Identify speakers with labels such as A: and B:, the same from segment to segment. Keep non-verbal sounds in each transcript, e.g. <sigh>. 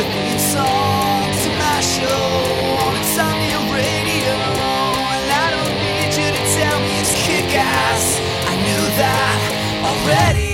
A: the theme song to my show on radio. And I don't need you to tell me it's kick ass. I knew that already.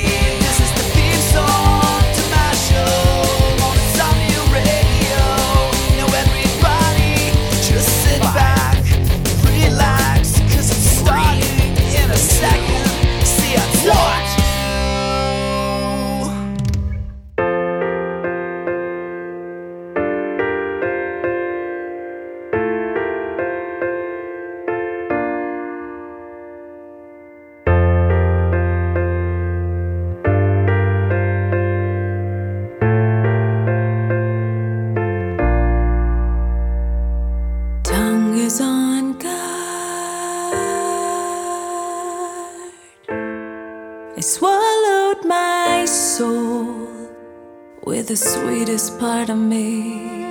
B: part of me.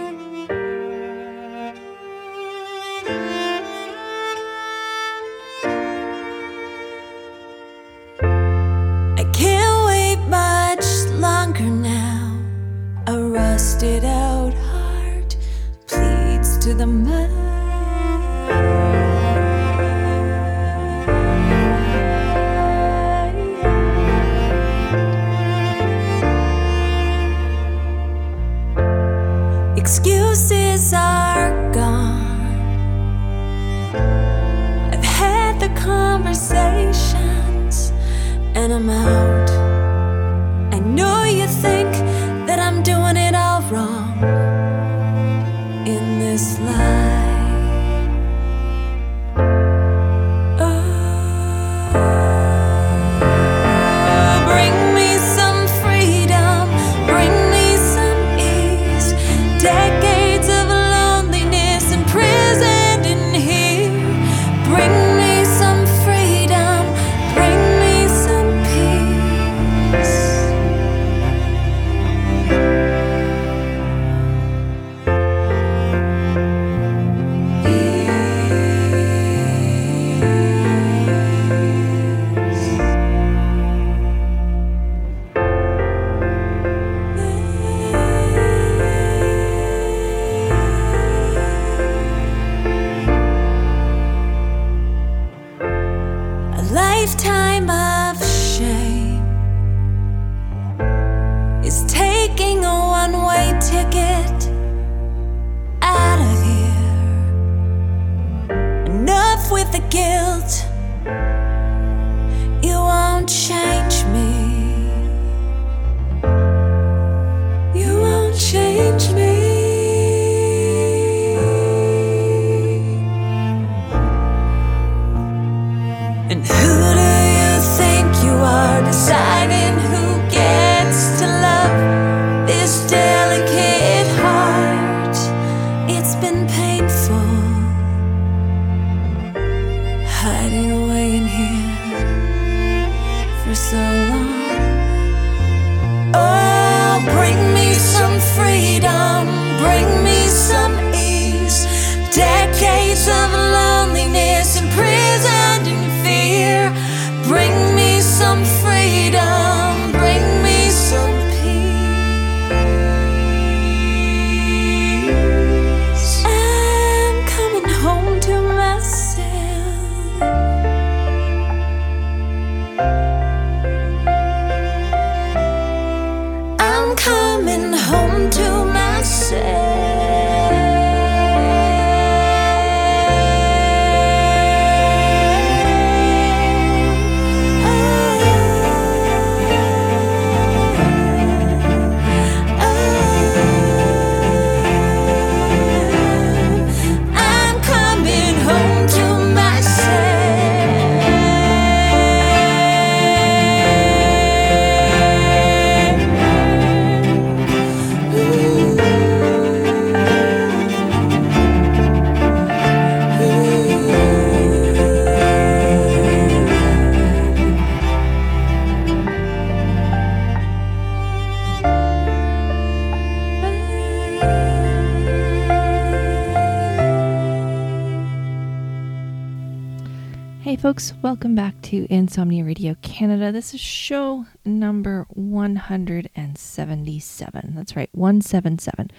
C: Folks. Welcome back to Insomnia Radio Canada. This is show number 177. That's right, 177.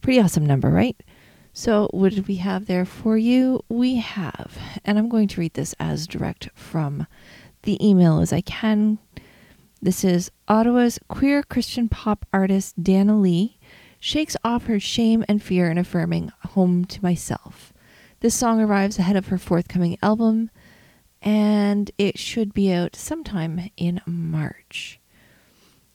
C: Pretty awesome number, right? So, what did we have there for you? We have, and I'm going to read this as direct from the email as I can. This is Ottawa's queer Christian pop artist Dana Lee shakes off her shame and fear in affirming Home to Myself. This song arrives ahead of her forthcoming album, and it should be out sometime in March.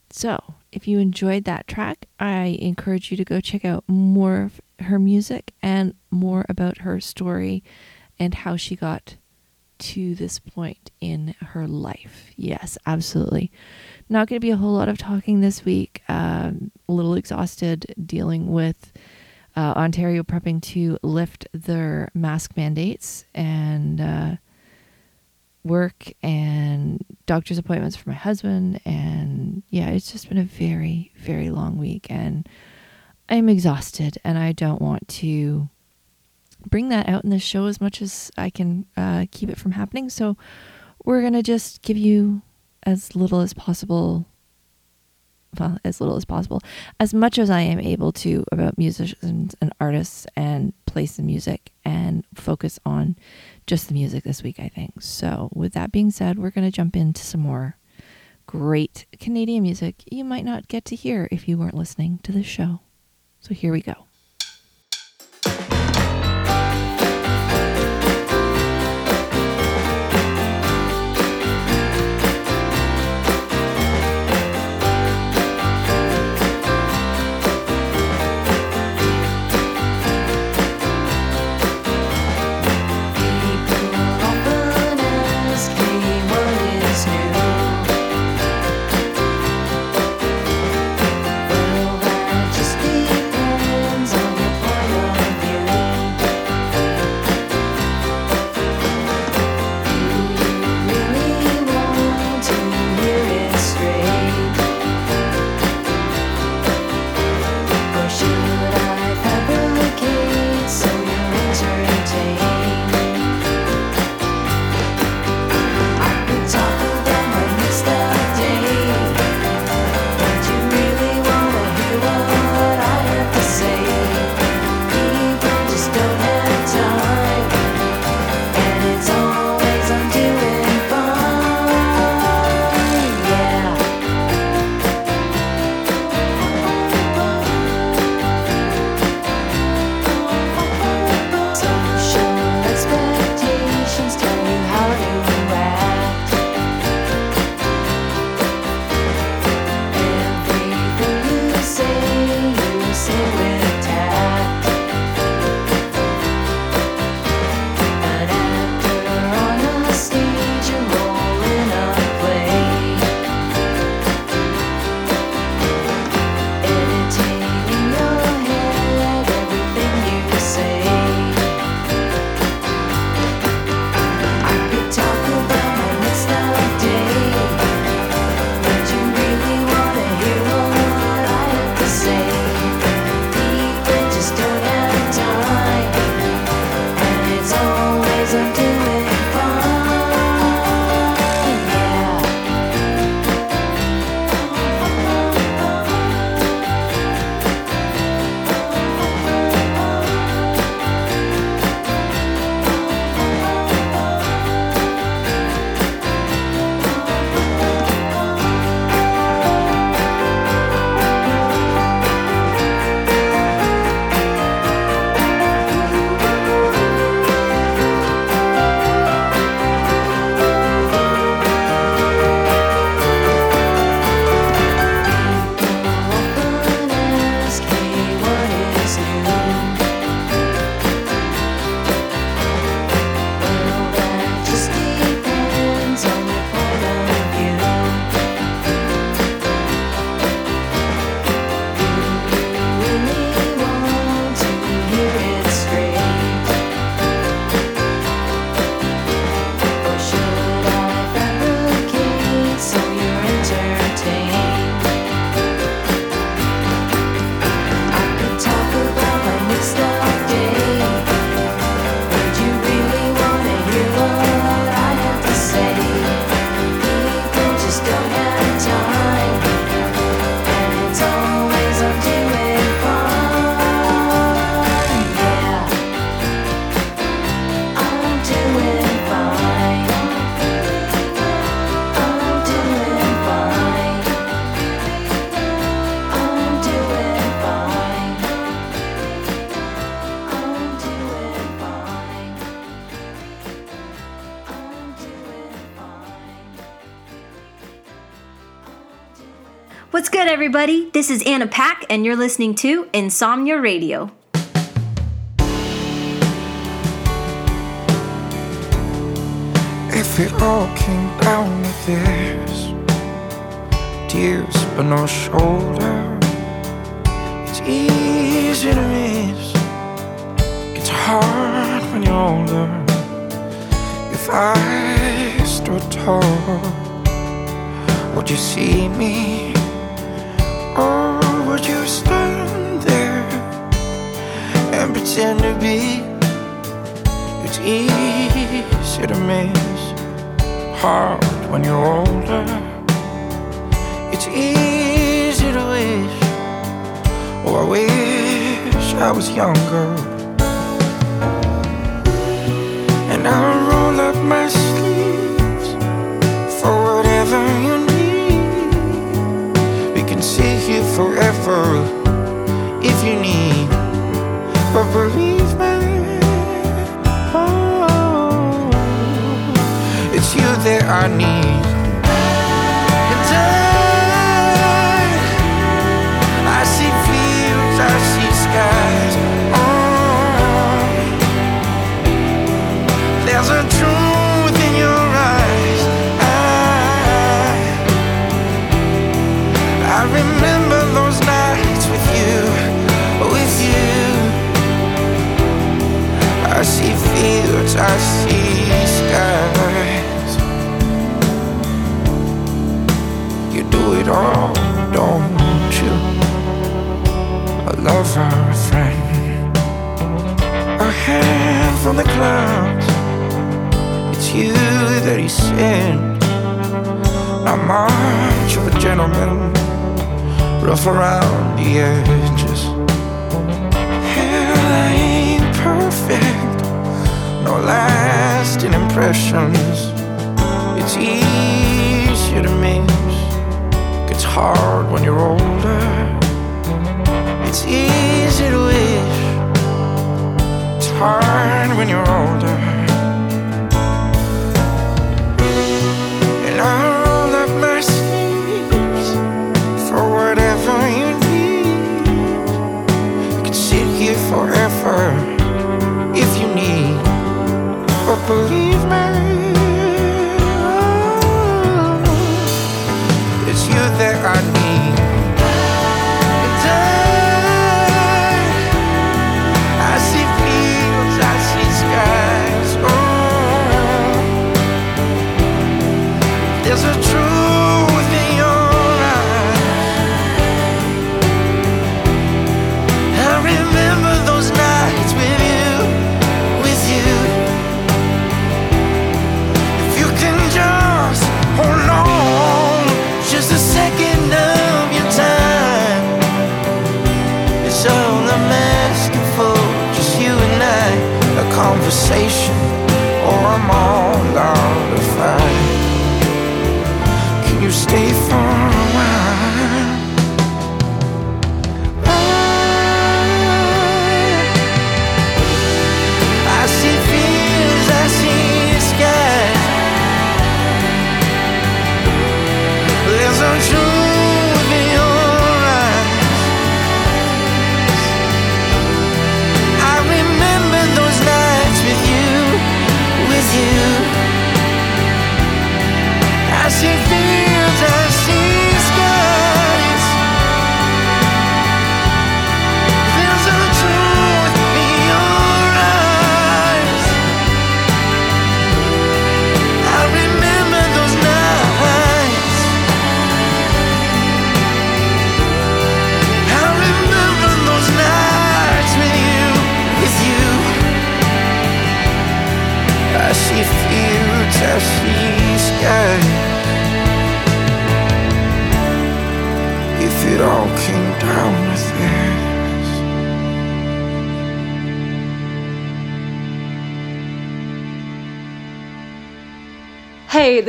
C: So, if you enjoyed that track, I encourage you to go check out more of her music and more about her story and how she got to this point in her life. Yes, absolutely. Not going to be a whole lot of talking this week. Um, a little exhausted dealing with uh, Ontario prepping to lift their mask mandates and uh, work and doctor's appointments for my husband. And yeah, it's just been a very, very long week. And I'm exhausted and I don't want to bring that out in the show as much as I can uh, keep it from happening. So we're going to just give you as little as possible. Well, as little as possible, as much as I am able to about musicians and artists and play some music and focus on just the music this week, I think. So, with that being said, we're going to jump into some more great Canadian music you might not get to hear if you weren't listening to this show. So, here we go.
D: Good, everybody? This is Anna Pack, and you're listening to Insomnia Radio.
E: If it all came down to this, tears but no shoulder, it's easy to miss. It's hard when you're older. If I stood tall, would you see me? Or would you stand there and pretend to be? It's easy to miss, hard when you're older. It's easy to wish, oh, I wish I was younger. And I'll roll up my But believe me, oh, it's you that I need. Fields, I see skies. You do it all, don't you? A lover, a friend, a hand from the clouds. It's you that he sent. Not much of a gentleman, rough around the edges. Hell, I ain't perfect, no lasting impressions. It's easy to miss, gets hard when you're older. It's easy to wish, it's hard when you're older. And I believe me,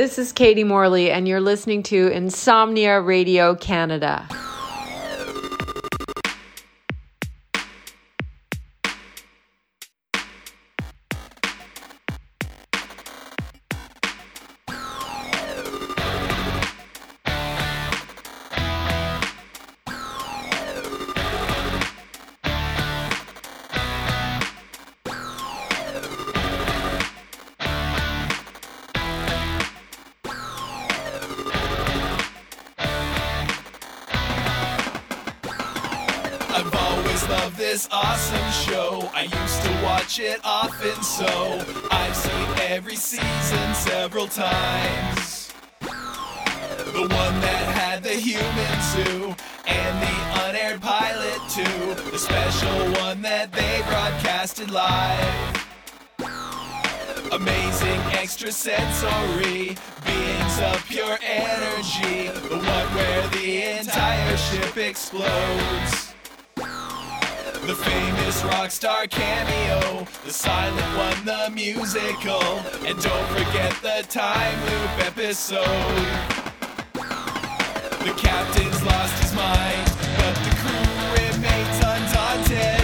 E: this
F: is Katie Morley, and you're listening to Insomnia Radio Canada.
G: This awesome show. I used to watch it often, so I've seen every season several times. The one that had the human zoo and the unaired pilot too. The special one that they broadcasted live. Amazing extrasensory beings of pure energy. The one where the entire ship explodes. The famous rock star cameo, the silent one, the musical, and don't forget the time loop episode. The captain's lost his mind, but the crew remains undaunted.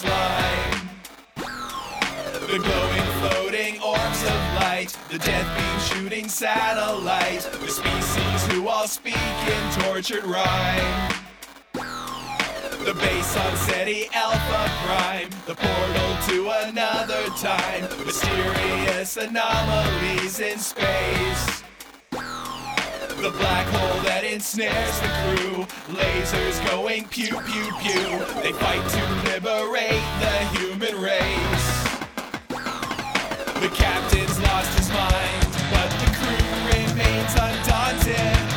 G: Slime. The glowing floating orbs of light, the death beam shooting satellite, the species who all speak in tortured rhyme. The base on Ceti Alpha Prime, the portal to another time, mysterious anomalies in space. The black hole that ensnares the crew, lasers going pew pew pew. They fight to liberate the human race. The captain's lost his mind, but the crew remains undaunted.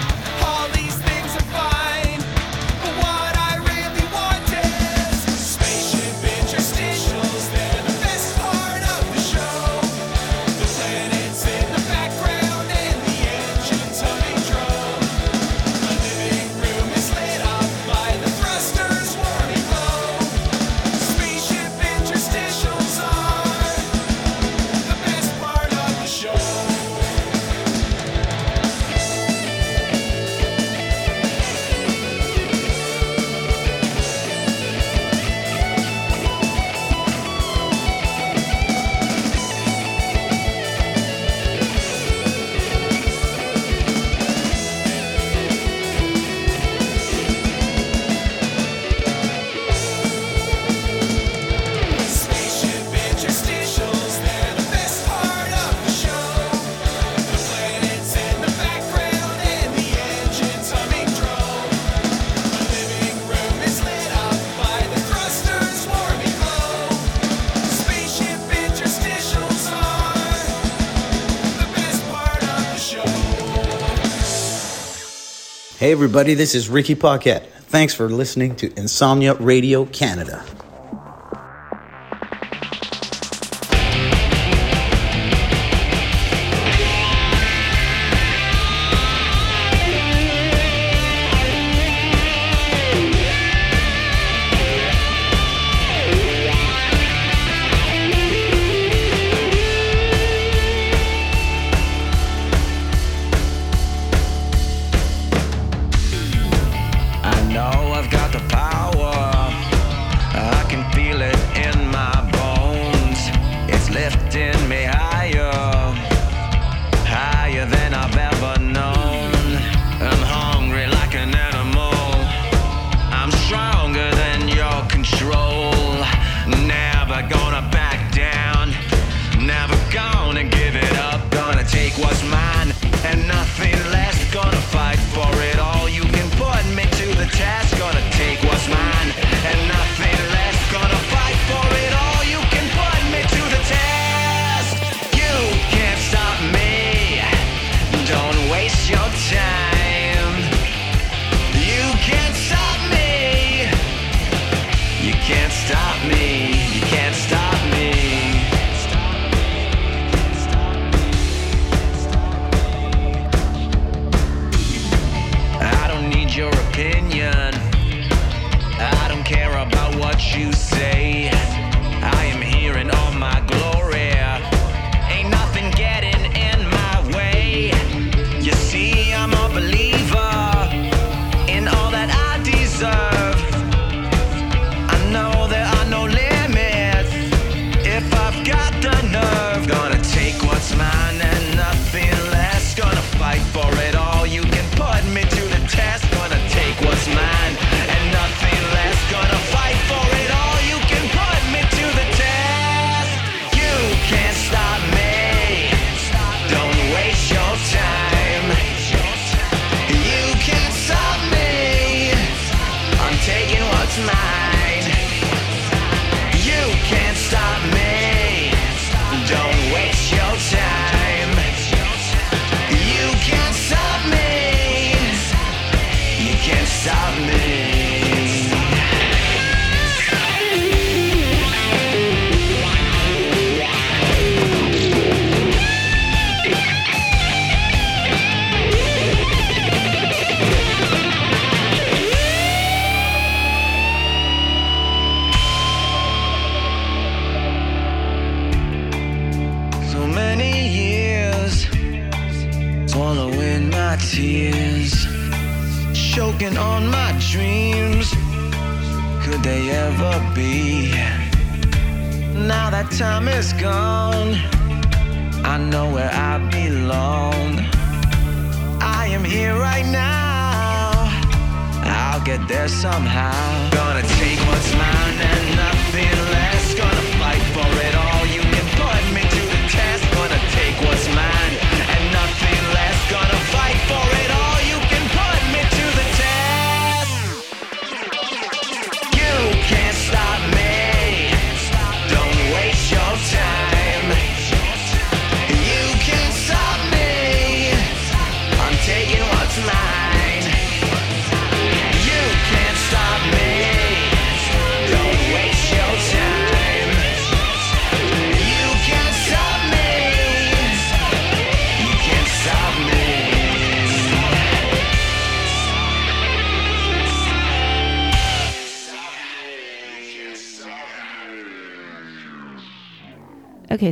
H: Everybody, this is Ricky Paquette. Thanks for listening to Insomnia Radio Canada.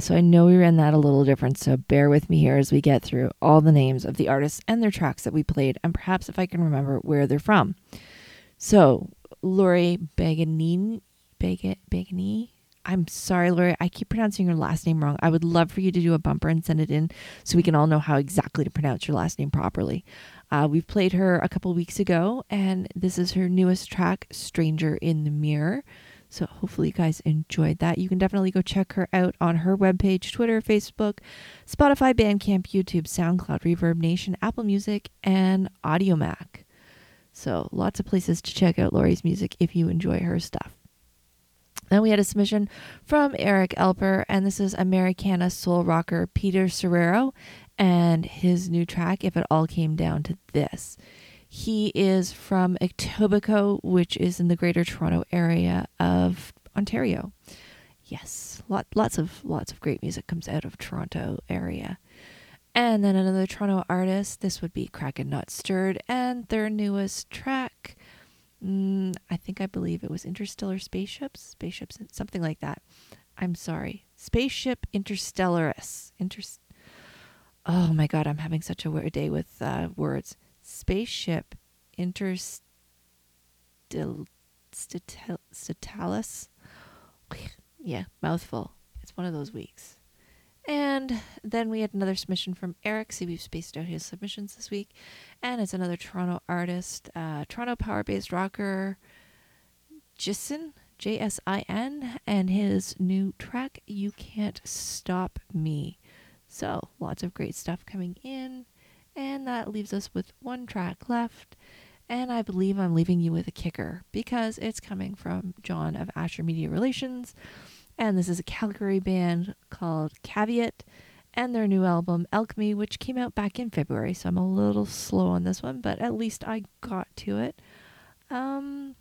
C: So I know we ran that a little different, so bear with me here as we get through all the names of the artists and their tracks that we played, and perhaps if I can remember where they're from. So, Lori Beganini, Bega, Begani. I'm sorry, Lori. I keep pronouncing your last name wrong. I would love for you to do a bumper and send it in so we can all know how exactly to pronounce your last name properly. Uh, we've played her a couple weeks ago, and this is her newest track, Stranger in the Mirror. So hopefully you guys enjoyed that. You can definitely go check her out on her webpage, Twitter, Facebook, Spotify, Bandcamp, YouTube, SoundCloud, Reverb Nation, Apple Music, and Audiomack. So lots of places to check out Lori's music if you enjoy her stuff. Then we had a submission from Eric Alper, and this is Americana soul rocker Peter Serrero and his new track, If It All Came Down to This. He is from Etobicoke, which is in the Greater Toronto area of Ontario. Yes, lot, lots of lots of great music comes out of Toronto area. And then another Toronto artist, this would be Kraken Not Stirred, and their newest track, mm, I think I believe it was Interstellar Spaceships, Spaceships, something like that. I'm sorry, Spaceship Interstellaris. Inter- oh my God, I'm having such a weird day with uh, words. Spaceship Interstellaris. <laughs> Yeah, mouthful. It's one of those weeks. And then we had another submission from Eric. See, we've spaced out his submissions this week. And it's another Toronto artist, uh, Toronto power based rocker, Jisin, J S I N, and his new track, You Can't Stop Me. So, lots of great stuff coming in. And that leaves us with one track left. And I believe I'm leaving you with a kicker because it's coming from John of Asher Media Relations. And this is a Calgary band called Caveat and their new album Alchemy, which came out back in February. So I'm a little slow on this one, but at least I got to it. Um,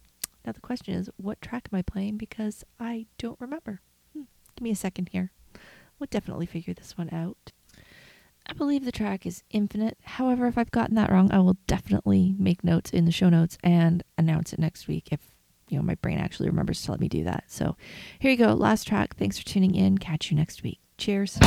C: now the question is, what track am I playing? Because I don't remember. Hmm, give me a second here. We'll definitely figure this one out. I believe the track is Infinite. However, if I've gotten that wrong, I will definitely make notes in the show notes and announce it next week if you know my brain actually remembers to let me do that. So here you go, last track. Thanks for tuning in. Catch you next week. Cheers.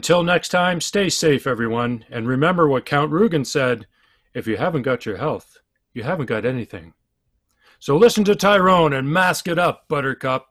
I: Until next time, stay safe, everyone, and remember what Count Rugen said if you haven't got your health, you haven't got anything. So listen to Tyrone and mask it up, Buttercup.